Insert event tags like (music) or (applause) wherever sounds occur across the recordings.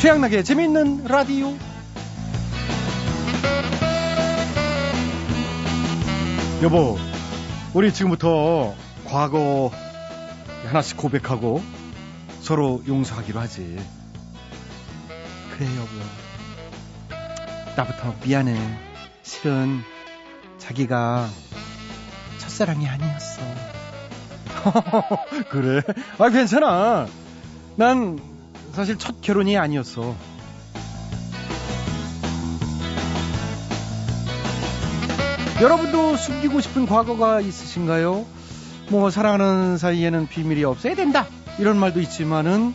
최양락의 재미있는 라디오. 여보, 우리 지금부터 과거 하나씩 고백하고 서로 용서하기로 하지. 그래, 여보. 나부터 미안해. 실은 자기가 첫사랑이 아니었어. (laughs) 그래? 아, 괜찮아. 난 사실 첫 결혼이 아니었어. 여러분도 숨기고 싶은 과거가 있으신가요? 뭐 사랑하는 사이에는 비밀이 없어야 된다 이런 말도 있지만은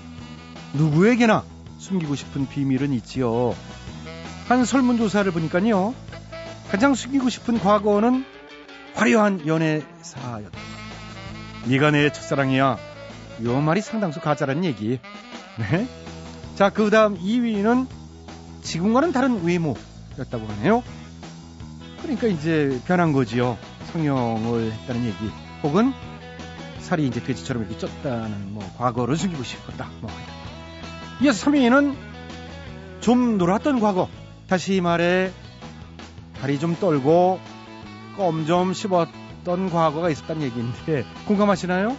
누구에게나 숨기고 싶은 비밀은 있지요. 한 설문조사를 보니까요 가장 숨기고 싶은 과거는 화려한 연애사였다. 네가 내 첫사랑이야. 요 말이 상당수 가짜란 얘기. 네. 자, 그 다음 2위는 지금과는 다른 외모였다고 하네요. 그러니까 이제 변한 거지요. 성형을 했다는 얘기. 혹은 살이 이제 돼지처럼 이렇게 쪘다는 뭐 과거를 숨기고 싶었다. 뭐. 이어서 3위는 좀 놀았던 과거. 다시 말해 다리 좀 떨고 껌 좀 씹었던 과거가 있었다는 얘기인데 (laughs) 공감하시나요?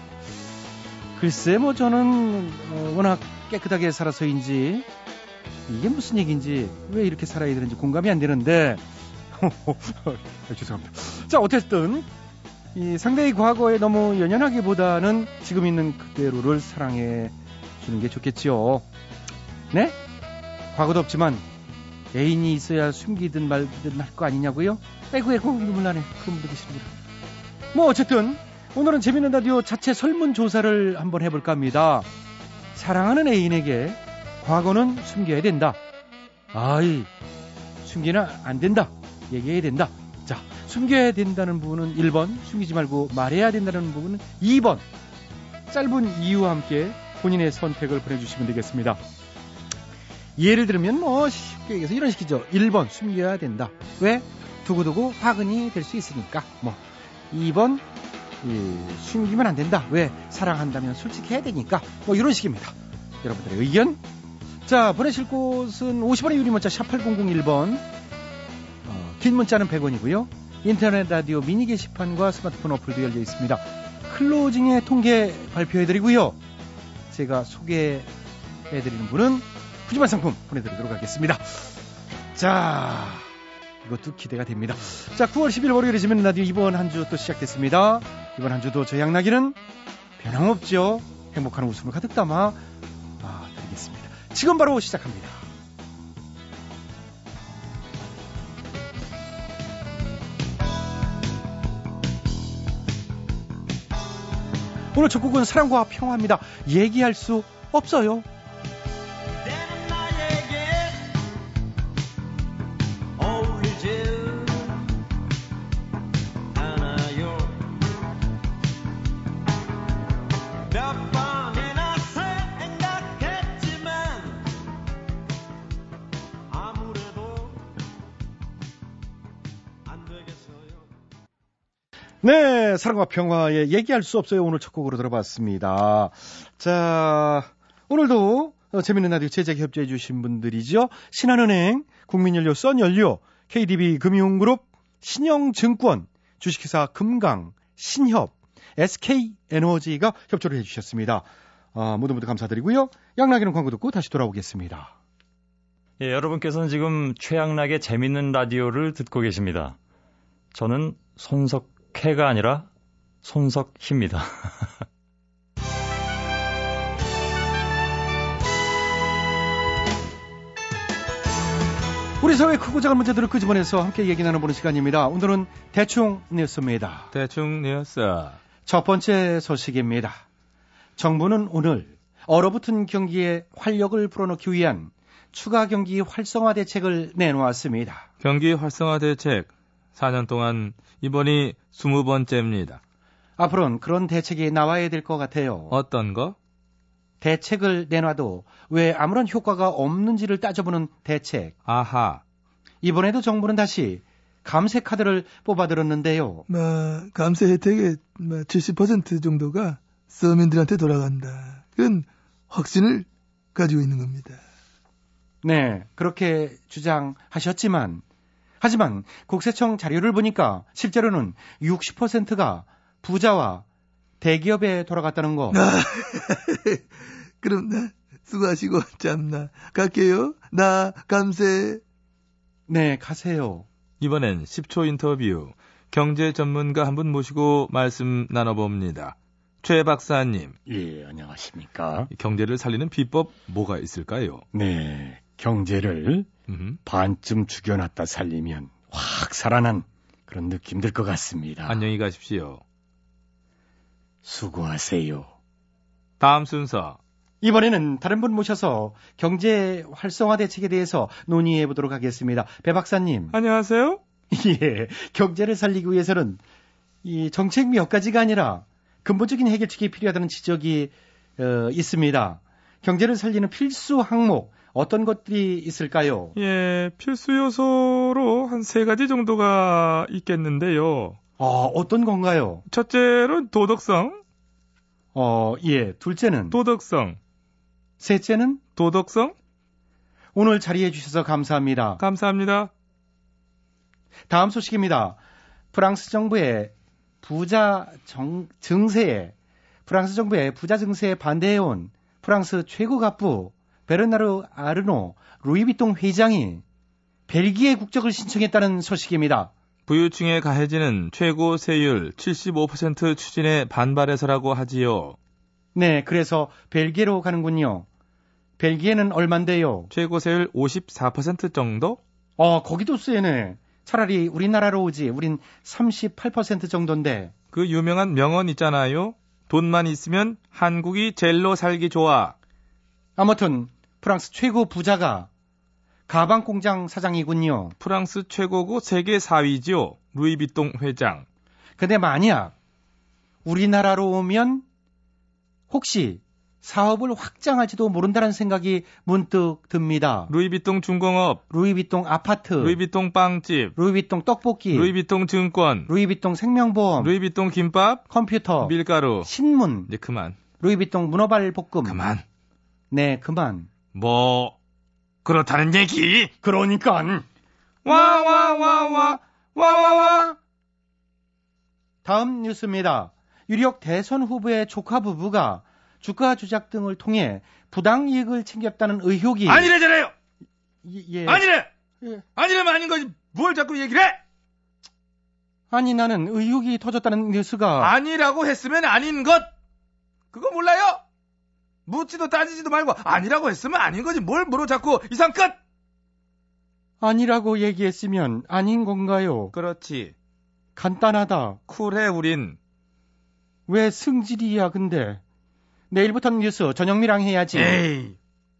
글쎄 뭐 저는 어, 워낙 깨끗하게 살아서인지 이게 무슨 얘기인지 왜 이렇게 살아야 되는지 공감이 안 되는데 (laughs) 죄송합니다. 자 어쨌든 이 상대의 과거에 너무 연연하기보다는 지금 있는 그대로를 사랑해 주는 게 좋겠지요. 네? 과거도 없지만 애인이 있어야 숨기든 말든 할 거 아니냐고요? 에구 에구 눈물 나네. 그런 분도 계십니다. 뭐 어쨌든 오늘은 재밌는 라디오 자체 설문조사를 한번 해볼까 합니다. 사랑하는 애인에게 과거는 숨겨야 된다. 아이, 숨기나 안 된다. 얘기해야 된다. 자, 숨겨야 된다는 부분은 1번, 숨기지 말고 말해야 된다는 부분은 2번. 짧은 이유와 함께 본인의 선택을 보내주시면 되겠습니다. 예를 들면 뭐 쉽게 얘기해서 이런 식이죠. 1번 숨겨야 된다. 왜? 두고두고 화근이 될 수 있으니까. 뭐 2번 예, 숨기면 안 된다. 왜? 사랑한다면 솔직해야 되니까. 뭐 이런 식입니다. 여러분들의 의견. 자, 보내실 곳은 50원의 유리 문자 샵 8001번. 어, 긴 문자는 100원이고요. 인터넷 라디오 미니 게시판과 스마트폰 어플도 열려 있습니다. 클로징의 통계 발표해 드리고요. 제가 소개해 드리는 분은 푸짐한 상품 보내드리도록 하겠습니다. 자, 이것도 기대가 됩니다. 자, 9월 10일 월요일에 지면 라디오 이번 한 주 또 시작됐습니다. 이번 한 주도 저희 양나기는 변함없죠. 행복한 웃음을 가득 담아 아, 드리겠습니다. 지금 바로 시작합니다. 오늘 첫 곡은 사랑과 평화입니다. 얘기할 수 없어요. 네, 사랑과 평화에 얘기할 수 없어요. 오늘 첫 곡으로 들어봤습니다. 자, 오늘도 재밌는 라디오 제작 협조해 주신 분들이죠. 신한은행, 국민연료, 썬연료, KDB 금융그룹, 신영증권, 주식회사 금강, 신협, SK에너지가 협조를 해주셨습니다. 아, 모두 모두 감사드리고요. 양락이는 광고 듣고 다시 돌아오겠습니다. 예, 여러분께서는 지금 최양락의 재밌는 라디오를 듣고 계십니다. 저는 손석 캐가 아니라 손석희입니다. (laughs) 우리 사회 크고 작은 문제들을 끄집어내서 함께 얘기 나눠보는 시간입니다. 오늘은 대충 뉴스입니다. 대충 뉴스. 첫 번째 소식입니다. 정부는 오늘 얼어붙은 경기에 활력을 불어넣기 위한 추가 경기 활성화 대책을 내놓았습니다. 경기 활성화 대책 4년 동안 이번이 20번째입니다. 앞으로는 그런 대책이 나와야 될 것 같아요. 어떤 거? 대책을 내놔도 왜 아무런 효과가 없는지를 따져보는 대책. 아하. 이번에도 정부는 다시 감세 카드를 뽑아들었는데요. 뭐, 감세 혜택의 70% 정도가 서민들한테 돌아간다. 그건 확신을 가지고 있는 겁니다. 네, 그렇게 주장하셨지만, 하지만 국세청 자료를 보니까 실제로는 60%가 부자와 대기업에 돌아갔다는 거. (laughs) 그럼 나 수고하시고 참나 갈게요. 나 감세. 네, 가세요. 이번엔 10초 인터뷰 경제 전문가 한 분 모시고 말씀 나눠봅니다. 최 박사님, 예, 안녕하십니까. 경제를 살리는 비법 뭐가 있을까요? 네, 경제를 음, 반쯤 죽여놨다 살리면 확 살아난 그런 느낌 들 것 같습니다. 안녕히 가십시오. 수고하세요. 다음 순서 이번에는 다른 분 모셔서 경제 활성화 대책에 대해서 논의해 보도록 하겠습니다. 배 박사님. 안녕하세요. (laughs) 예, 경제를 살리기 위해서는 이 정책 몇 가지가 아니라 근본적인 해결책이 필요하다는 지적이 어, 있습니다. 경제를 살리는 필수 항목 어떤 것들이 있을까요? 예, 필수 요소로 한 세 가지 정도가 있겠는데요. 어, 어떤 건가요? 첫째는 도덕성, 어, 예, 둘째는 도덕성, 셋째는 도덕성. 오늘 자리해 주셔서 감사합니다. 감사합니다. 다음 소식입니다. 프랑스 정부의 부자 정, 증세에 프랑스 정부의 부자 증세에 반대해온 프랑스 최고 갑부 베르나르 아르노 루이비통 회장이 벨기에 국적을 신청했다는 소식입니다. 부유층에 가해지는 최고 세율 75% 추진에 반발해서라고 하지요. 네, 그래서 벨기에로 가는군요. 벨기에는 얼만데요? 최고 세율 54% 정도? 어, 거기도 세네. 차라리 우리나라로 오지. 우린 38% 정도인데. 그 유명한 명언 있잖아요. 돈만 있으면 한국이 젤로 살기 좋아. 아무튼 프랑스 최고 부자가 가방 공장 사장이군요. 프랑스 최고고 세계 4위죠. 루이비통 회장. 근데 만약 우리나라로 오면 혹시 사업을 확장할지도 모른다는 생각이 문득 듭니다. 루이비통 중공업, 루이비통 아파트, 루이비통 빵집, 루이비통 떡볶이, 루이비통 증권, 루이비통 생명보험, 루이비통 김밥, 컴퓨터, 밀가루. 신문, 이제 그만. 루이비통 문어발 볶음. 그만. 네, 그만. 뭐 그렇다는 얘기. 그러니까 와와 와 와 와 와와. 다음 뉴스입니다. 유력 대선 후보의 조카 부부가 주가 조작 등을 통해 부당 이익을 챙겼다는 의혹이 아니래잖아요. 예, 예. 아니래. 예. 아니라면 아닌 거지. 뭘 자꾸 얘기를 해? 아니 나는 의혹이 터졌다는 뉴스가 아니라고 했으면 아닌 것. 그거 몰라요? 묻지도 따지지도 말고 아니라고 했으면 아닌 거지. 뭘 물어 자꾸 이상 끝. 아니라고 얘기했으면 아닌 건가요? 그렇지. 간단하다. 쿨해 우린. 왜 승질이야 근데 내일부터는 뉴스 전영미랑 해야지. 에이.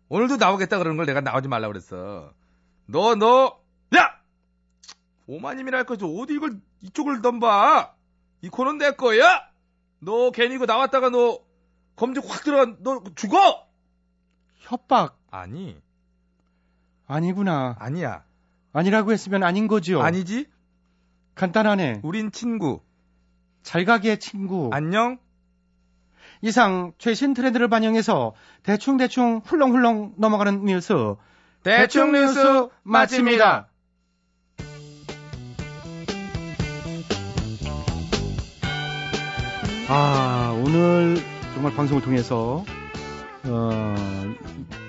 오늘도 나오겠다 그러는 걸 내가 나오지 말라 그랬어. 너 너. 야. 오마님이랄 거지 어디 이걸 이쪽을 덤봐. 이 코는 내 거야. 너 괜히 이거 나왔다가 너 검증 확 들어가 너 죽어. 협박 아니 아니구나. 아니야. 아니라고 했으면 아닌 거죠. 아니지. 간단하네. 우린 친구. 잘 가게 친구. 안녕. 이상 최신 트렌드를 반영해서 대충대충 훌렁훌렁 넘어가는 뉴스 대충 뉴스 마칩니다. 아 오늘 정말 방송을 통해서 어,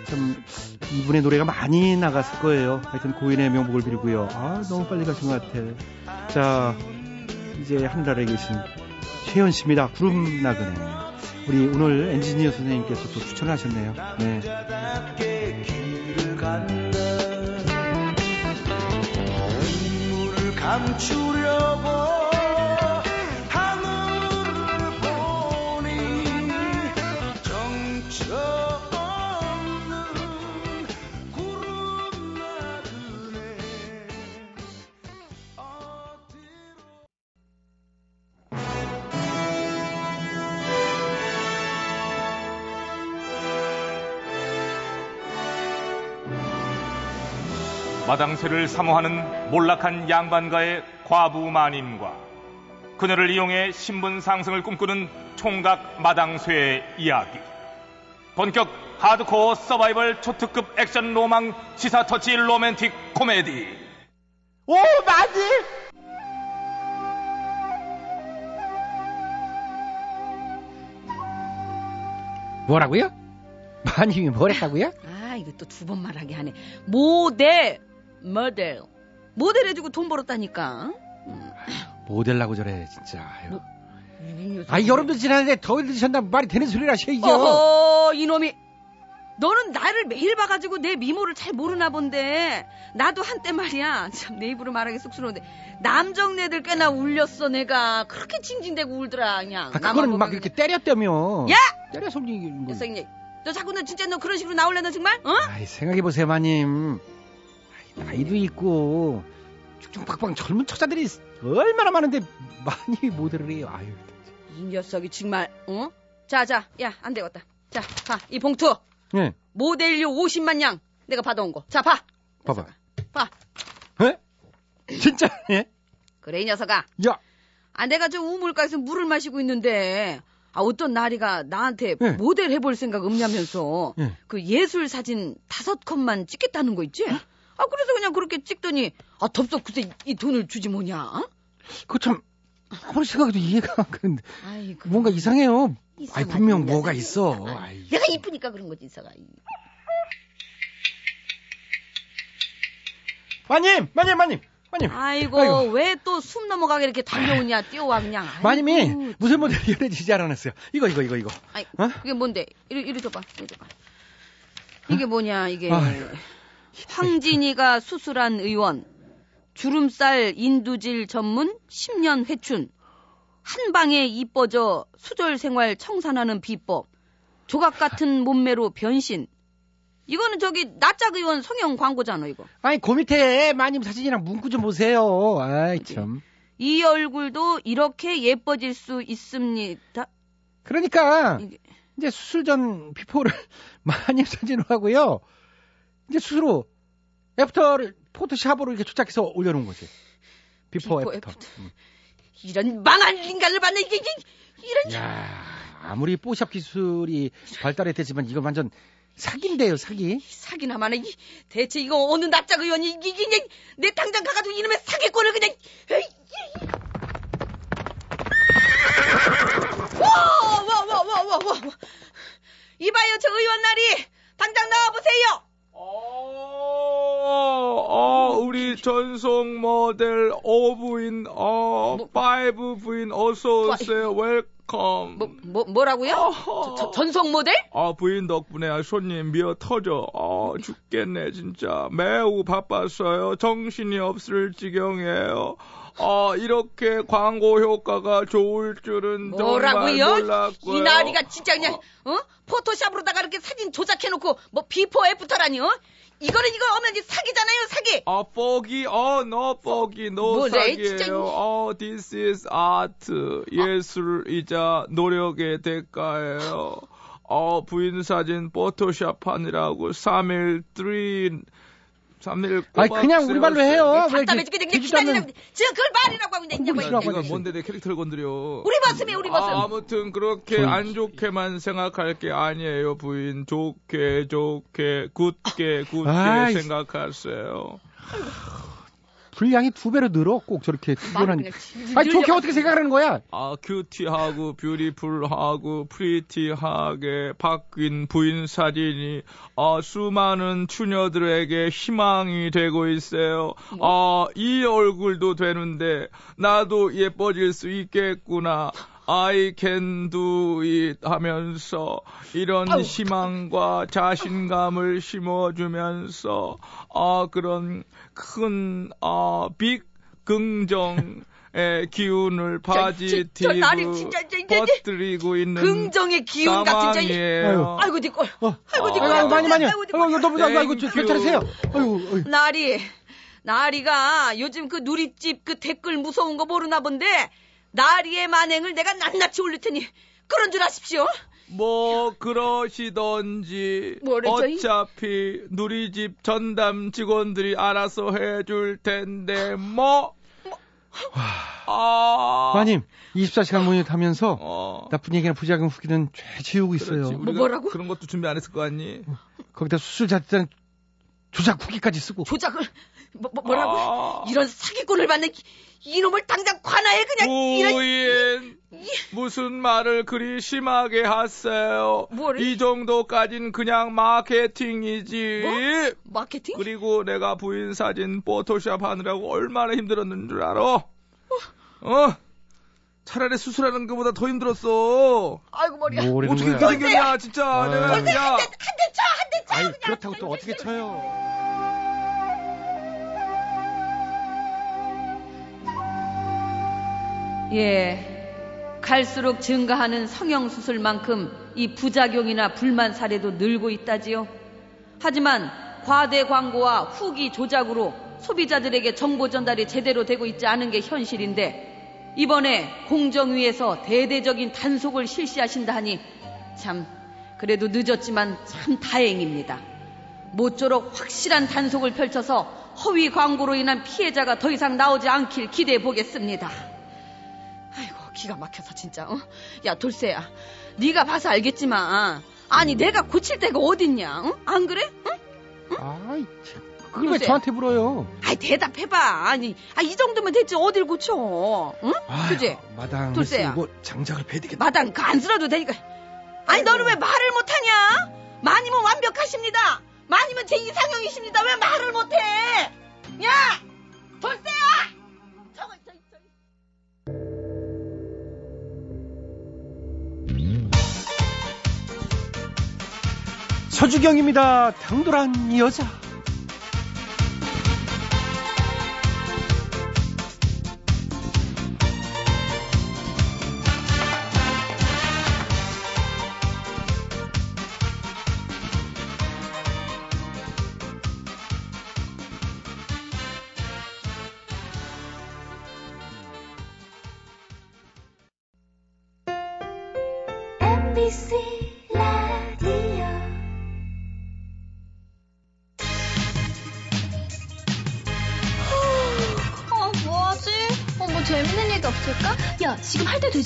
참 이분의 노래가 많이 나갔을 거예요. 하여튼 고인의 명복을 빌고요. 아 너무 빨리 가신 것 같아. 자 이제 하늘나라에 계신 최현 씨입니다. 구름 나그네. 우리 오늘 엔지니어 선생님께서 또 추천을 하셨네요. 네. 감추려고 마당쇠를 사모하는 몰락한 양반가의 과부 마님과 그녀를 이용해 신분 상승을 꿈꾸는 총각 마당쇠의 이야기. 본격 하드코어 서바이벌 초특급 액션 로망 시사 터치 로맨틱 코미디 오, 많이! 뭐라고요? 마님이 뭐랬다고요? 아, 이거 또 두 번 말하게 하네. 모델, 모델. 모델 해주고 돈 벌었다니까. 모델라고 저래, 진짜. 뭐. 아, 여름도 지났는데 더위 드셨나 말이 되는 소리를 하셔야죠. 어허, 이놈이. 너는 나를 매일 봐가지고 내 미모를 잘 모르나 본데 나도 한때 말이야 참 내 입으로 말하기 쑥스러운데 남정네들 꽤나 울렸어 내가 그렇게 징징대고 울더라 그냥 아, 그거는 막 이렇게 때렸다며. 야! 때려 거. 녀석이 너 자꾸 너 진짜 너 그런 식으로 나올래 너 정말 어? 아이, 생각해보세요, 마님. 아이, 나이도 있고, 쭉쭉박박 젊은 처자들이 얼마나 많은데 많이 모델을 해요. 아유. 이 녀석이 정말 어? 자자 야 안 되겠다 자봐이 봉투 예, 모델료 50만 양 내가 받아온 거 자 봐. 봐봐. 봐 예? 진짜, 예? 그래 이 녀석아 야, 아 내가 저 우물가에서 물을 마시고 있는데 아 어떤 나리가 나한테 예. 모델 해볼 생각 없냐면서 예. 그 예술 사진 다섯 컷만 찍겠다는 거 있지? 아 그래서 그냥 그렇게 찍더니 아 덥석 글쎄 이 돈을 주지 뭐냐? 어? 그거 참, 아무리 생각해도 이해가 안 가는데. 아이고 뭔가 이상해요. 아이, 이상하지, 분명 뭐가 있어. 이상하지. 아이. 내가 이쁘니까 그런 거지 이상아. 마님, 마님, 마님, 마님. 아이고, 아이고. 왜 또 숨 넘어가게 이렇게 달려오냐 뛰어와 그냥. 아이고, 마님이 무슨 모델 연애지지 않았어요. 이거, 이거, 이거, 이거. 아이, 어? 그게 뭔데? 이리 이리 줘봐. 이리 줘봐. 이게 뭐냐 이게 아이고. 황진이가 수술한 의원 주름살 인두질 전문 10년 회춘 한 방에 이뻐져 수절 생활 청산하는 비법 조각 같은 몸매로 변신 이거는 저기 낯짝 의원 성형 광고잖아 이거 아니, 그 밑에 마님 사진이랑 문구 좀 보세요. 아이, 참. 이 얼굴도 이렇게 예뻐질 수 있습니다 그러니까, 이제 수술 전 before를 (laughs) 마님 사진으로 하고요. 이제 후 after를 포토샵으로 이렇게 조작해서 올려놓은 거지. 비포, 비포, after. 애프터. 음. 이런 망한 인간을 봤네 이게, 이게 이런 야 아무리 뽀샵 기술이 발달했지만 이거 완전 사기인데요, 사기. 사기나 마네. 이, 대체 이거 어느 낯짝 의원이 이게 그냥 내 당장 가가지고 이놈의 사기꾼을 그냥 에이, 에이. 와, 와, 와, 와, 와, 와. 이봐요, 저 의원 나리 당장 나와 보세요. 어, 어, 우리 전속 모델 오부인, 어, 뭐- five 부인 어서 오세요. Welcome. 뭐, 뭐, 뭐라고요? 저, 저, 전속 모델? 아, 부인 덕분에 손님 미어 터져. 어, 죽겠네, 진짜. 매우 바빴어요. 정신이 없을 지경이에요. 어, 이렇게 광고 효과가 좋을 줄은 뭐라고요? 몰랐고요. 이 나리가 진짜 그냥 어? 포토샵으로다가 이렇게 사진 조작해놓고 뭐 before after라니 어? 이거는 이거 엄연히 사기잖아요 사기. 아, 포기, 어, no 포기, no 뭐래, 사기예요. 이- 어, this is art. 예술이자 노력의 대가예요. 어, 부인 사진 포토샵 하느라고 3일 3, 3일 아니, 그냥 우리 말로 해요. 왜 답답해 죽겠네. 그냥 기다리라고. 지금 그걸 말이라고 하고 있냐. 구분이 싫어하고 이거. 뭔데 내 캐릭터를 건드려. 우리 버스네 우리 버스. 아, 아무튼 그렇게 저는 안 좋게만 생각할 게 아니에요, 부인. 좋게, 좋게, 굿게, 굿게 아이. 생각하세요. 분량이 두 배로 늘어. 꼭 저렇게. 그냥 아니, 좋게. 어떻게 생각하는 거야? 아, 큐티하고 뷰티풀하고 프리티하게 바뀐 부인 사진이 아, 수많은 추녀들에게 희망이 되고 있어요. 아, 이 얼굴도 되는데 나도 예뻐질 수 있겠구나. I can do it 하면서 이런 아우. 희망과 자신감을 심어주면서 아 그런 큰 아, 빅 긍정 의 기운을 바지 저- 저 뒤로 날이 진짜 이제- 이제- 퍼뜨리고 있는 긍정의 기운 같은 저. 아이고 니꺼. 어. 아이고 니꺼. 아이고, 많이, 많이. 아이고. 너무, 아이고. 괜찮으세요? 아이고, 아이고. 나리, 나리가 요즘 그 누릿집 그 댓글 무서운 거 모르나 본데 나리의 만행을 내가 낱낱이 올릴 테니 그런 줄 아십시오. 뭐 그러시던지? 어차피 누리집 전담 직원들이 알아서 해줄 텐데 뭐 아. 부하님, 24시간 모니터 하면서 어. 나쁜 얘기나 부작용 후기는 죄 지우고 있어요. 우리가 뭐라고? 그런 것도 준비 안 했을 거 아니? 거기다 수술 잘했다는 조작 후기까지 쓰고. 조작을 뭐, 뭐, 라고 아. 이런 사기꾼을 받는 이- 이놈을 당장 관아에 그냥 이런 부인 무슨 말을 그리 심하게 하세요. 뭐를? 이 정도까진 그냥 마케팅이지. 뭐? 마케팅? 그리고 내가 부인 사진 포토샵 하느라고 얼마나 힘들었는 줄 알아? 어? 차라리 수술하는 것보다 더 힘들었어. 아이고 머리야. 뭐라는 어떻게? 그렇게 생겼냐, 진짜. 아. 내가 한대 야, 쳐, 한대 쳐. 그냥. 그렇다고 또 어떻게 쳐요? 예. 갈수록 증가하는 성형수술만큼 이 부작용이나 불만 사례도 늘고 있다지요. 하지만 과대 광고와 후기 조작으로 소비자들에게 정보 전달이 제대로 되고 있지 않은 게 현실인데 이번에 공정위에서 대대적인 단속을 실시하신다 하니 참 그래도 늦었지만 참 다행입니다. 모쪼록 확실한 단속을 펼쳐서 허위 광고로 인한 피해자가 더 이상 나오지 않길 기대해 보겠습니다. 기가 막혀서 진짜. 어? 야 돌쇠야, 네가 봐서 알겠지만 아니 내가 고칠 데가 어딨냐? 응? 안 그래? 응? 아이, 참. 그걸 왜. 저한테 물어요? 아이 대답해봐. 아니 아, 이 정도면 됐지 어딜 고쳐? 응? 아휴, 그지? 마당을 돌쇠야. 쓰고 장작을 되겠다. 마당 간스라도 되니까. 아니 너는 왜 말을 못하냐? 마님은 완벽하십니다. 마님은 제 이상형이십니다. 왜 말을 못해? 야 돌쇠 서주경입니다. 당돌한 여자.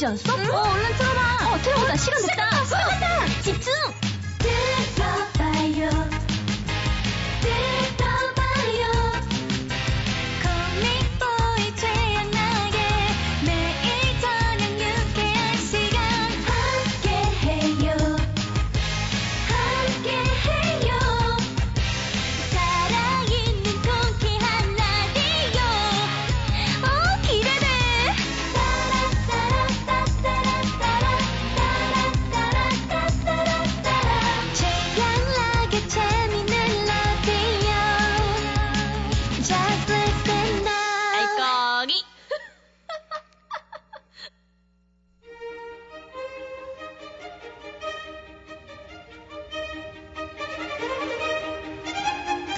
지금 할때되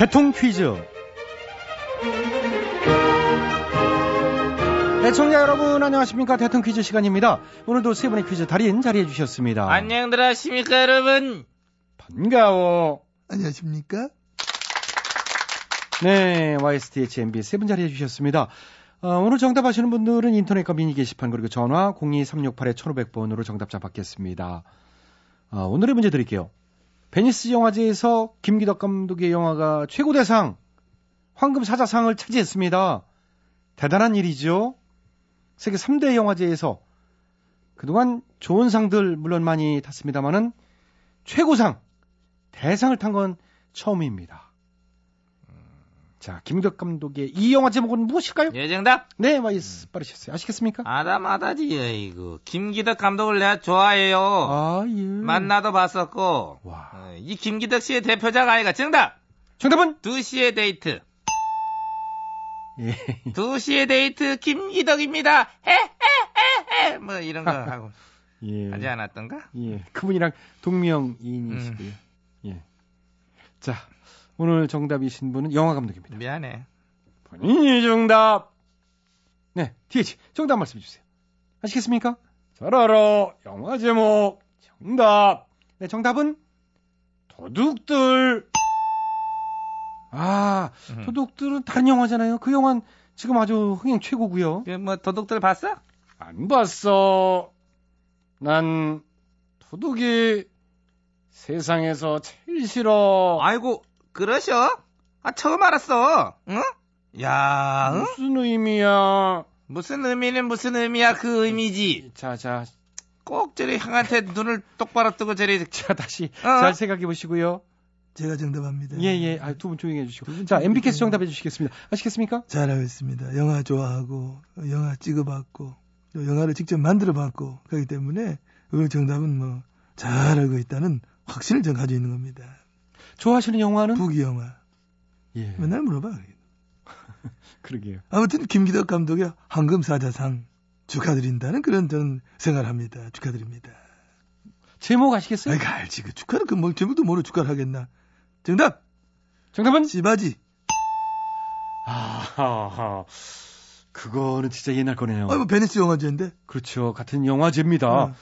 대통 퀴즈. 애청자 여러분 안녕하십니까 대통 퀴즈 시간입니다. 오늘도 세 분의 퀴즈 달인 자리해 주셨습니다. 안녕들 하십니까, 여러분? 반가워. 안녕하십니까? 네, YSTHMB 세 분 자리해 주셨습니다. 어, 오늘 정답하시는 분들은 인터넷과 미니 게시판 그리고 전화 02368-1500번으로 정답자 받겠습니다. 어, 오늘의 문제 드릴게요. 베니스 영화제에서 김기덕 감독의 영화가 최고 대상 황금 사자상을 차지했습니다. 대단한 일이죠. 세계 3대 영화제에서 그동안 좋은 상들 물론 많이 탔습니다만은 최고상 대상을 탄 건 처음입니다. 자, 김기덕 감독의 이 영화 제목은 무엇일까요? 예, 정답. 네, 마이스 빠르셨어요. 아시겠습니까? 알다마다지, 이거. 김기덕 감독을 내가 좋아해요. 아, 예. 만나도 봤었고. 와. 어, 이 김기덕 씨의 대표작 아이가 정답. 정답은 2시의 데이트. 예. 2시의 데이트 김기덕입니다. 헤헤헤헤. 뭐 이런 거 하고 (laughs) 예. 하지 않았던가? 예. 그분이랑 동명이인이시고요. 음. 예. 자, 오늘 정답이신 분은 영화 감독입니다. 미안해. 본인이 정답. 네, DH 정답 말씀해 주세요. 아시겠습니까? 잘 알아. 영화 제목 정답. 네, 정답은 도둑들. 아, 음. 도둑들은 다른 영화잖아요. 그 영화는 지금 아주 흥행 최고고요. 예, 뭐 도둑들 봤어? 안 봤어. 난 도둑이 세상에서 제일 싫어. 아이고 그러셔? 아 처음 알았어. 응? 야, 응? 무슨 의미야? 무슨 의미는 무슨 의미야 그 의미지. 자, 자, 꼭 저리 형한테 눈을 똑바로 뜨고 저리 (laughs) 자 다시 어? 잘 생각해 보시고요. 제가 정답합니다. 예, 예. 아, 두 분 조용히 해주시고. 자, MB께서 정답해 주시겠습니다. 아시겠습니까? 잘하고 있습니다. 영화 좋아하고 영화 찍어봤고 또 영화를 직접 만들어봤고 그렇기 때문에 그 정답은 뭐 잘하고 있다는 확신을 전 가지고 있는 겁니다. 좋아하시는 영화는? 북이 영화 예. 맨날 물어봐. (laughs) 그러게요. 아무튼 김기덕 감독의 황금사자상 축하드린다는 그런 저는 생각을 합니다. 축하드립니다. 제목 아시겠어요? 아이고 알지 그 축하를 그 뭘 제목도 모르고 축하를 하겠나. 정답 정답은? 씨받이. 아하, 그거는 진짜 옛날 거네요. 아 뭐 베니스 영화제인데. 그렇죠. 같은 영화제입니다. 어.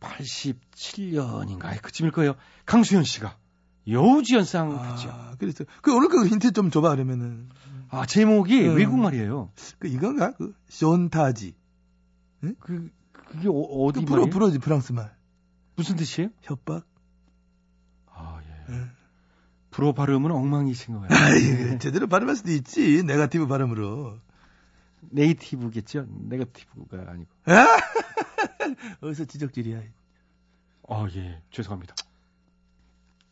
87년인가 그쯤일 거예요. 강수현 씨가 여우주연상 받죠. 아, 그래서 그 오늘 그 힌트 좀 줘봐 그러면은 아, 제목이 음. 외국 말이에요. 그 이건가 그 쇼타지 그 그게 어, 어디 그 불어 말이에요? 불어지 프랑스 말 무슨 뜻이에요? 협박. 아, 예. 예. 불어 발음은 엉망이신 것 같아요. 아이, 제대로 발음할 수도 있지 네가티브 발음으로. 네이티브겠죠? 네거티브가 아니고. (laughs) 어디서 지적질이야. 아, 예. 죄송합니다.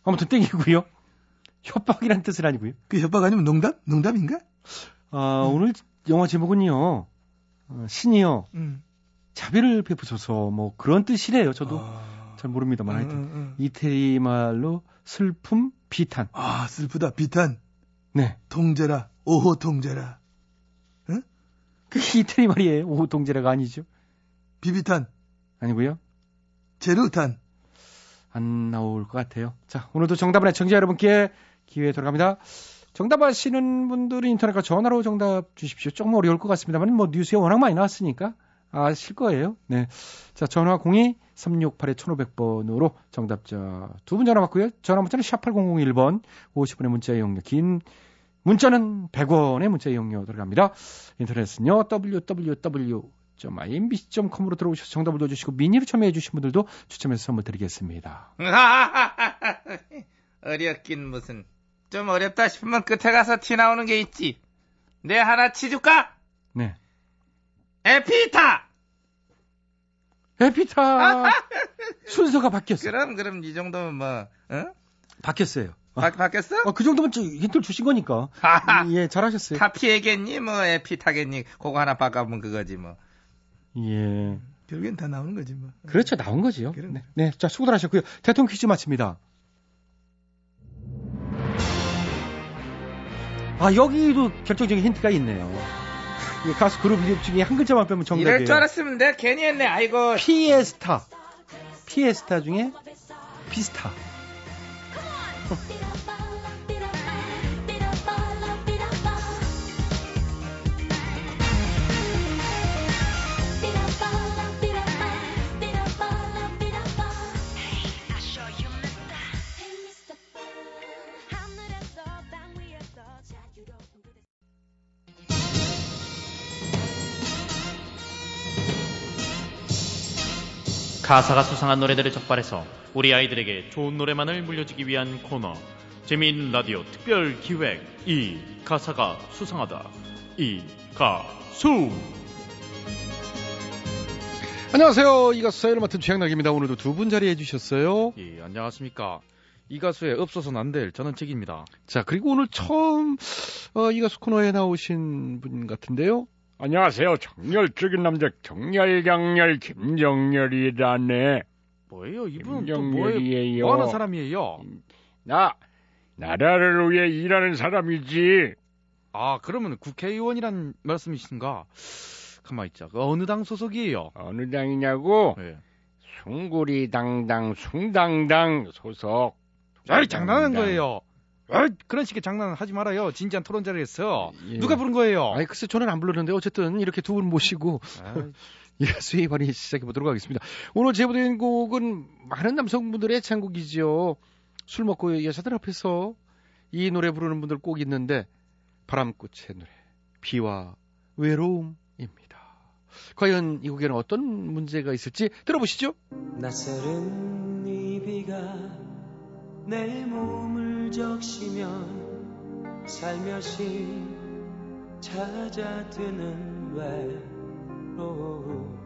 아무튼 땡이고요. 협박이란 뜻은 아니고요. 그 협박 아니면 농담? 농담인가? 아, 오늘 영화 제목은요. 어, 신이요. 음. 자비를 베푸소서 뭐 그런 뜻이래요. 저도 아, 잘 모릅니다만 음, 하여튼 음, 음. 이태리 말로 슬픔, 비탄. 아 슬프다 비탄 네. 통제라 오호 통제라 그 이태리 말이에요. 오동제라가 아니죠. 비비탄 아니고요. 제르탄 안 나올 것 같아요. 자, 오늘도 정답은 청자 여러분께 기회 돌아갑니다. 정답 아시는 분들은 인터넷과 전화로 정답 주십시오. 조금 어려울 것 같습니다만 뭐 뉴스에 워낙 많이 나왔으니까 아실 거예요. 네. 자, 전화 02-368-1500번으로 정답자 두 분 전화 받고요. 전화 문자는 샵8001번 50분의 문자 이용료 긴 문자는 100원의 문자 이용료 들어갑니다. 인터넷은요. www.imbc.com으로 들어오셔서 정답을 넣어주시고 미니로 참여해 주신 분들도 추첨해서 선물 드리겠습니다. (laughs) 어렵긴 무슨 좀 어렵다 싶으면 끝에 가서 티 나오는 게 있지. 내 하나 치줄까? 네. 에피타. 에피타 (laughs) 순서가 바뀌었어요. 그럼 그럼 이 정도면 뭐 어? 바뀌었어요. 바, 바뀌었어? 어, 그 정도면 저 힌트를 주신 거니까. 하하. 예, 잘하셨어요. 타피해겠니? 뭐 에피타겠니? 그거 하나 바꿔보면 그거지 뭐. 예. 결국엔 다 나오는 거지 뭐 그렇죠. 나온 거지요. 네. 네. 자, 수고들 하셨고요. 대통령 퀴즈 마칩니다. 아, 여기도 결정적인 힌트가 있네요. (laughs) 이 가수 그룹 이름 중에 한 글자만 빼면 정답이에요. 이럴 줄 알았으면 내가 괜히 했네. 아이고. 피에스타. 피에스타 중에 피스타. 가사가 수상한 노래들을 적발해서 우리 아이들에게 좋은 노래만을 물려주기 위한 코너 재미있는 라디오 특별 기획 이 가사가 수상하다 이 가수 안녕하세요. 이 가수 사연을 맡은 최양락입니다. 오늘도 두 분 자리해 주셨어요. 예, 안녕하십니까. 이 가수의 없어서는 안 될 저는 책입니다. 자, 그리고 오늘 처음 어, 이 가수 코너에 나오신 분 같은데요. 안녕하세요. 정열적인 남자 정열장열 김정열이라네. 뭐예요? 이분은 또 뭐예요? 뭐 하는 사람이에요? 나 나라를 위해 일하는 사람이지. 아, 그러면 국회의원이란 말씀이신가? 가만 있자. 그 어느 당 소속이에요? 어느 당이냐고? 예. 숭구리 당당 숭당당 소속. 아이, 장난하는 당당. 거예요. 아이, 그런 식의 장난 하지 말아요. 진지한 토론 자리에서. 예. 누가 부른 거예요? 아이, 글쎄 저는 안 불렀는데 어쨌든 이렇게 두 분 모시고 아이, 이 가수의 발이 시작해 보도록 하겠습니다. 오늘 제보된 곡은 많은 남성분들의 창곡이지요. 술 먹고 여자들 앞에서 이 노래 부르는 분들 꼭 있는데 바람꽃의 노래 비와 외로움입니다. 과연 이 곡에는 어떤 문제가 있을지 들어보시죠. 낯설은 이 비가 내 몸을 적시면 살며시 찾아드는 외로움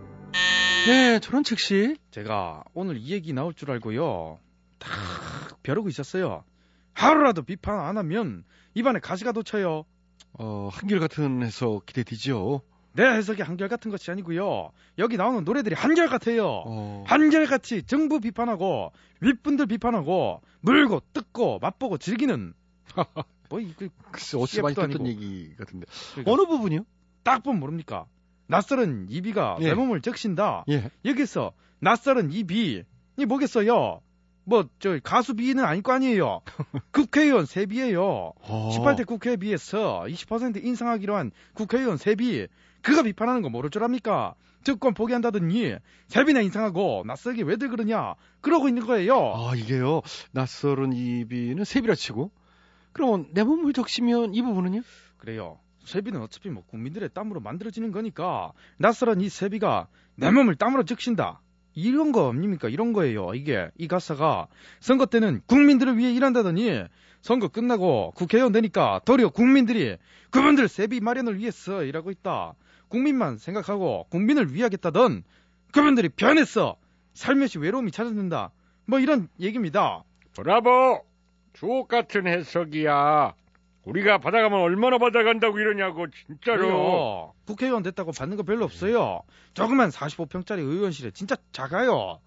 네, 저런 즉시 제가 오늘 이 얘기 나올 줄 알고요. 딱 벼르고 있었어요. 하루라도 비판 안 하면 입안에 가시가 돋쳐요. 어, 한결같은 해석 기대되죠. 내 해석이 한결같은 것이 아니고요. 여기 나오는 노래들이 한결같아요. 어, 한결같이 정부 비판하고 윗분들 비판하고 물고 뜯고 맛보고 즐기는 (laughs) 뭐 이거 글쎄 어디서 많이 듣던. 얘기 같은데. 그러니까 어느 부분이요? 딱 보면 모릅니까? 낯설은 이비가 예. 내 몸을 적신다. 예. 여기서 낯설은 이비 이 뭐겠어요? 뭐 저 가수 비는 아닐 거 아니에요. (laughs) 국회의원 세비예요. 어. 18대 국회에 비해서 20% 인상하기로 한 국회의원 세비 그가 비판하는 거 모를 줄 압니까? 정권 포기한다더니 세비나 인상하고 낯설게 왜들 그러냐 그러고 있는 거예요. 아, 이게요. 낯설은 이비는 세비라 치고. 그럼 내 몸을 적시면 이 부분은요? 그래요. 세비는 어차피 뭐 국민들의 땀으로 만들어지는 거니까 낯설은 이 세비가 내 몸을 땀으로 적신다. 이런 거 아닙니까? 이런 거예요. 이게 이 가사가 선거 때는 국민들을 위해 일한다더니 선거 끝나고 국회의원 되니까 도리어 국민들이 그분들 세비 마련을 위해서 일하고 있다. 국민만 생각하고 국민을 위하겠다던 그분들이 변했어. 살며시 외로움이 찾아든다. 뭐 이런 얘기입니다. 브라보! 주옥 같은 해석이야. 우리가 받아가면 얼마나 받아간다고 이러냐고 진짜로. 그래요. 국회의원 됐다고 받는 거 별로 없어요. 조그만 45평짜리 의원실에 진짜 작아요.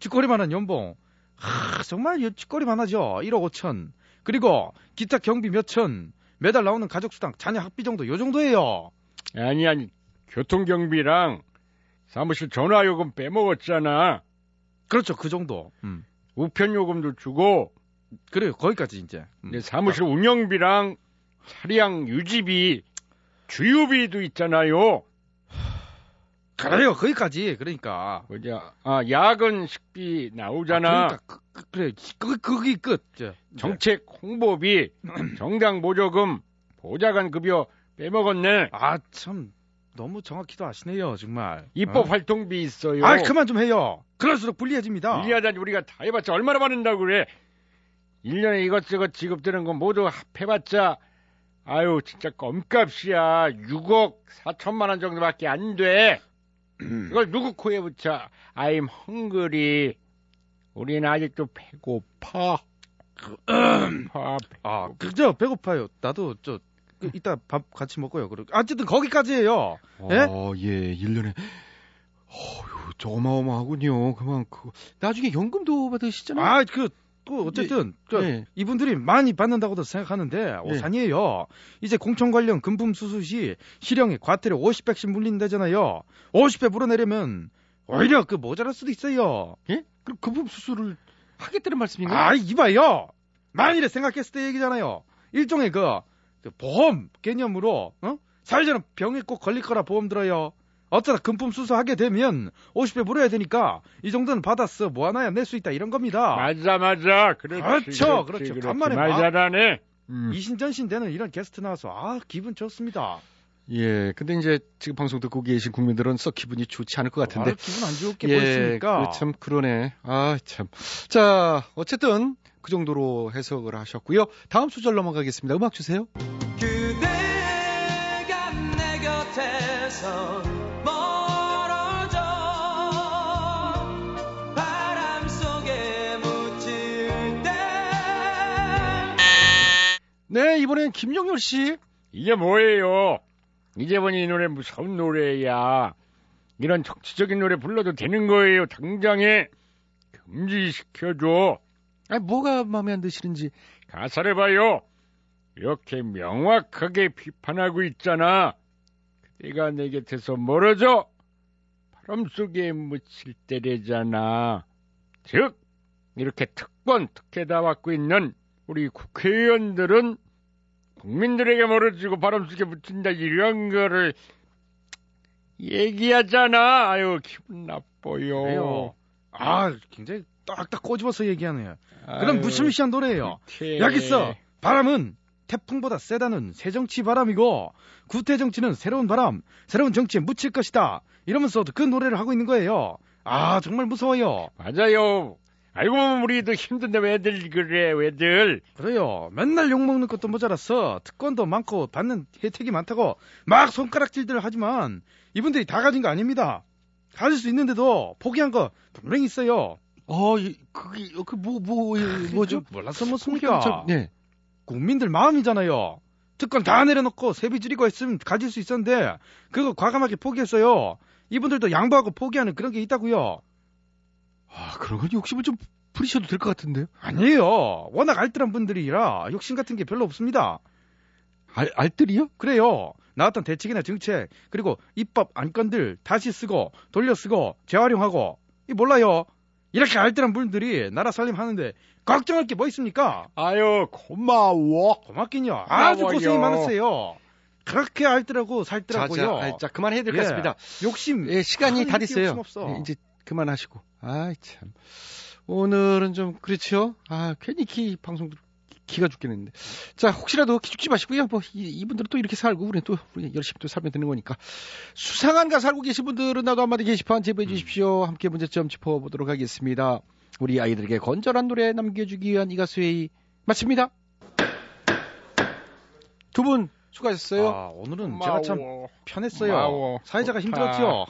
쥐꼬리만한 연봉. 하, 정말 이 쥐꼬리만 하죠. 1억 5천. 그리고 기타 경비 몇 천. 매달 나오는 가족수당, 자녀 학비 정도 요 정도예요. 아니 아니 교통경비랑 사무실 전화요금 빼먹었잖아. 그렇죠. 그 정도. 음. 우편요금도 주고 그래요. 거기까지 이제. 음. 내 사무실 운영비랑 차량 유지비 주유비도 있잖아요. 그래요. 거기까지. 그러니까. 뭐냐 아 야근 식비 나오잖아. 아, 그러니까 그, 그, 그래. 그, 그게 끝. 저, 정책 홍보비, 정당 보조금, 보좌관 급여 빼먹었네. 아, 참. 너무 정확히도 아시네요. 정말. 입법 어? 활동비 있어요. 아, 그만 좀 해요. 그럴수록 불리해집니다. 일리하다니 우리가 다 해봤자 얼마나 받는다고 그래. 1년에 이것저것 지급되는 건 모두 합해봤자 아유 진짜 껌값이야. 6억 4천만 원 정도밖에 안 돼. 이걸 누구 코에 붙여. I'm hungry. 우리는 아직도 배고파. 배고파. 아, 그죠 배고파요. 나도 저 그, 이따 밥 같이 먹고요. 그리고 어쨌든 거기까지예요. 예? 어, 예, 1년에. 어휴, 저 어마어마하군요. 그만, 그, 나중에 연금도 받으시잖아요. 아, 그, 그 어쨌든 그 예. 이분들이 많이 받는다고도 생각하는데 오산이에요. 이제 공천 관련 금품 수수 시 실형에 과태료 50배씩 물린다잖아요. 50배 물어내려면 오히려 그 모자랄 수도 있어요. 예? 그럼 금품 수수를 하겠다는 말씀인가요? 아, 이봐요. 만일에 생각했을 때 얘기잖아요. 일종의 그, 그 보험 개념으로 어? 살자는 병에 꼭 걸릴 거라 보험 들어요. 어쩌다 금품 수수하게 되면 50배 물어야 되니까 이 정도는 받았어 뭐 하나야 낼 수 있다 이런 겁니다. 맞아 맞아. 그렇지, 그렇죠, 그렇지, 그렇죠. 그렇지. 간만에 말 막- 잘하네. 음. 이신전신 되는 이런 게스트 나와서 아 기분 좋습니다. 예, 근데 이제 지금 방송 듣고 계신 국민들은 썩 기분이 좋지 않을 것 같은데. 아, 기분 안 좋게 예, 보였습니까? 그 참 그러네. 아, 참. 자, 어쨌든 그 정도로 해석을 하셨고요. 다음 소절 넘어가겠습니다. 음악 주세요. 그대가 내 곁에서 멀어져 바람 속에 묻힐 때 네, 이번엔 김용열 씨. 이게 뭐예요? 이제 보니 이 노래 무서운 노래야. 이런 정치적인 노래 불러도 되는 거예요. 당장에 금지시켜줘. 아니, 뭐가 마음에 안 드시는지. 가사를 봐요. 이렇게 명확하게 비판하고 있잖아. 그대가 내 곁에서 멀어져 바람 속에 묻힐 때래잖아. 즉 이렇게 특권 특혜다 받고 있는 우리 국회의원들은 국민들에게 멀어지고 바람 속에 묻힌다 이런 거를 얘기하잖아. 아유 기분 나빠요. 그래요. 아 굉장히 딱딱 꼬집어서 얘기하네요. 그런 무시무시한 노래예요. 여기서 바람은 태풍보다 세다는 새정치 바람이고 구태정치는 새로운 바람, 새로운 정치에 묻힐 것이다. 이러면서 그 노래를 하고 있는 거예요. 아 정말 무서워요. 맞아요. 아이고 우리도 힘든데 왜들 그래 왜들 그래요. 맨날 욕먹는 것도 모자라서 특권도 많고 받는 혜택이 많다고 막 손가락질들 하지만 이분들이 다 가진 거 아닙니다. 가질 수 있는데도 포기한 거 분명히 있어요. 어, 이- 그게 그뭐 뭐 뭐죠? 몰라서 뭐습니까? 저- 네. 국민들 마음이잖아요. 특권 다 내려놓고 세비 줄이고 했으면 가질 수 있었는데 그거 과감하게 포기했어요. 이분들도 양보하고 포기하는 그런 게 있다고요. 아, 그런 건 욕심을 좀 부리셔도 될 것 같은데요. 아니에요. 워낙 알뜰한 분들이라 욕심 같은 게 별로 없습니다. 알, 알뜰이요? 그래요. 나왔던 대책이나 정책 그리고 입법 안건들 다시 쓰고 돌려 쓰고 재활용하고 이 몰라요. 이렇게 알뜰한 분들이 나라 살림하는데 걱정할 게 뭐 있습니까? 아유 고마워 고맙긴요. 아주 고마워요. 고생이 많으세요. 그렇게 알뜰하고 살뜰하고요. 자, 자, 그만해야 될것 예. 같습니다. 욕심. 예, 시간이 하는 다게 됐어요. 예, 이제 그만하시고. 아이, 참. 오늘은 좀, 그렇죠? 아, 괜히 기, 방송, 기가 죽겠는데. 자, 혹시라도 기 죽지 마시고요. 뭐, 이, 이분들은 또 이렇게 살고, 우리는 또, 우리 열심히 또 살면 되는 거니까. 수상한 가 살고 계신 분들은 나도 한마디 게시판 제보해 주십시오. 함께 문제점 짚어보도록 하겠습니다. 우리 아이들에게 건전한 노래 남겨주기 위한 이 가수회의 마칩니다. 두 분 수고하셨어요. 아, 오늘은 제가 참. 편했어요. 고마워. 사회자가 좋다. 힘들었죠.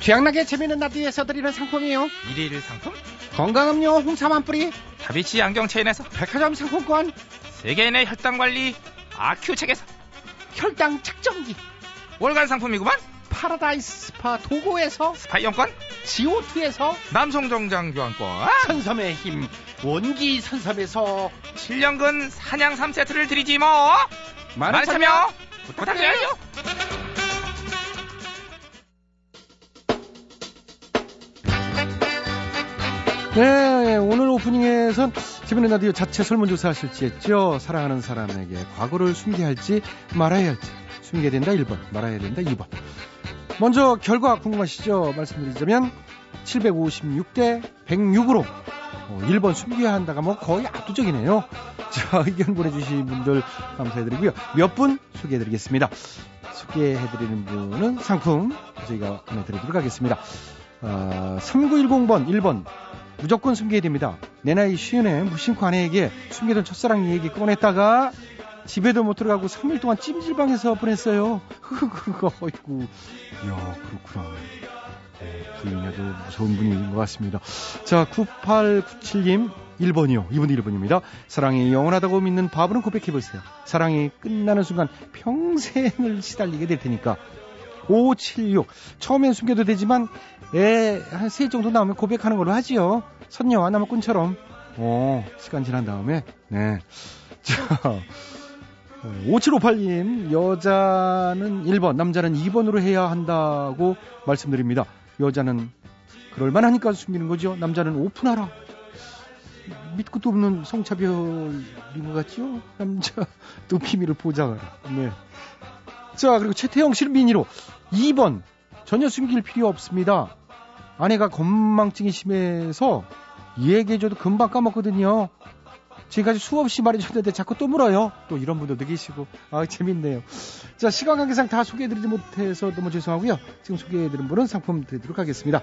최양락의 재미있는 라디오에서 드리는 상품이요. 일일 상품? 건강음료 홍삼 한 뿌리, 다비치 안경 체인에서 백화점 상품권, 세계인의 혈당 관리 아큐첵에서 혈당 측정기, 월간 상품이구만. 파라다이스 스파 도고에서 스파 이용권, 지오투에서 남성 정장 교환권, 선섬의 힘 원기 선섬에서 7년근 사냥 3세트를 드리지 뭐. 많은 많은 참여 참여 부탁드려요. 네, 오늘 오프닝에선 재미있는 라디오 자체 설문조사 실시했죠. 사랑하는 사람에게 과거를 숨겨야 할지 말아야 할지 숨겨야 된다 1번, 말아야 된다 2번. 먼저 결과 궁금하시죠? 말씀드리자면 756대 106으로 1번 숨겨야 한다가 뭐 거의 압도적이네요. (laughs) 자, 의견 보내주신 분들 감사해드리고요. 몇 분 소개해드리겠습니다. 소개해드리는 분은 상품 저희가 보내드리도록 하겠습니다. 아, 3910번 1번 무조건 숨겨야 됩니다. 내 나이 쉬운에 무심코 아내에게 숨겨둔 첫사랑 얘기 꺼냈다가 집에도 못 들어가고 3일 동안 찜질방에서 보냈어요. (laughs) 그거 어이구. 이야 그렇구나. 네, 부인에도 무서운 분인 것 같습니다. 자 9897님 1번이요. 이분 1번입니다. 사랑이 영원하다고 믿는 바보는 고백해보세요. 사랑이 끝나는 순간 평생을 시달리게 될 테니까 576 처음엔 숨겨도 되지만 애한세 정도 나오면 고백하는 걸로 하지요. 선녀와 나무꾼처럼. 어, 시간 지난 다음에 네. (laughs) 자. 5758님, 여자는 1번, 남자는 2번으로 해야 한다고 말씀드립니다. 여자는 그럴만 하니까 숨기는 거죠. 남자는 오픈하라. 믿고 도 없는 성차별인 것 같죠? 남자도 비밀을 보장하라. 네. 자, 그리고 최태영 미니로 2번, 전혀 숨길 필요 없습니다. 아내가 건망증이 심해서 얘기해줘도 금방 까먹거든요. 지금까지 수없이 말해줬는데 자꾸 또 물어요. 또 이런 분들도 계시고. 아, 재밌네요. 자, 시간 관계상 다 소개해드리지 못해서 너무 죄송하고요. 지금 소개해드린 분은 상품 드리도록 하겠습니다.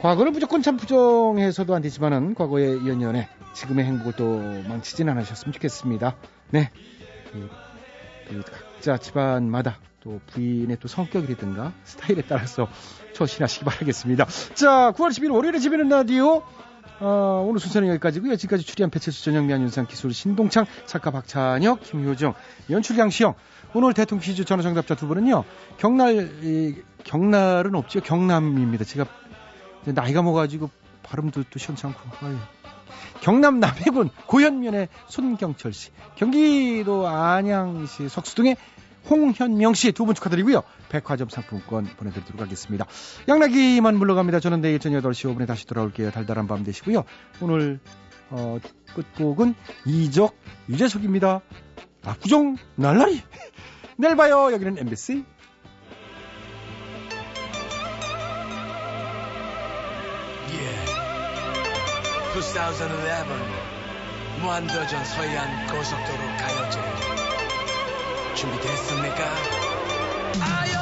과거를 무조건 참 부정해서도 안 되지만은 과거의 연연에 지금의 행복을 또 망치진 않으셨으면 좋겠습니다. 네. 그, 그 각자 집안마다 또 부인의 또 성격이라든가 스타일에 따라서 처신하시기 바라겠습니다. 자, 9월 10일 월요일에 집에는 라디오 어, 오늘 순서는 여기까지고요. 지금까지 추리한 배철수 전영미 안 윤상 기술 신동창 작가 박찬혁 김효정 연출 양시영 오늘 대통령 퀴즈 전화 정답자 두 분은요. 경날 이, 경날은 없죠. 경남입니다. 제가 나이가 먹어가지고 발음도 또 시원치 않고 아유. 경남 남해군 고현면의 손경철 씨 경기도 안양시 석수동의 홍현명 씨 두 분 축하드리고요. 백화점 상품권 보내드리도록 하겠습니다. 양락이만 물러갑니다. 저는 내일 저녁 8시 5분에 다시 돌아올게요. 달달한 밤 되시고요. 오늘 어, 끝곡은 이적 유재석입니다. 압구정 날라리. (laughs) 내일 봐요. 여기는 MBC. 2011. 무한도전 서해안 고속도로 가요제 준비됐습니까? You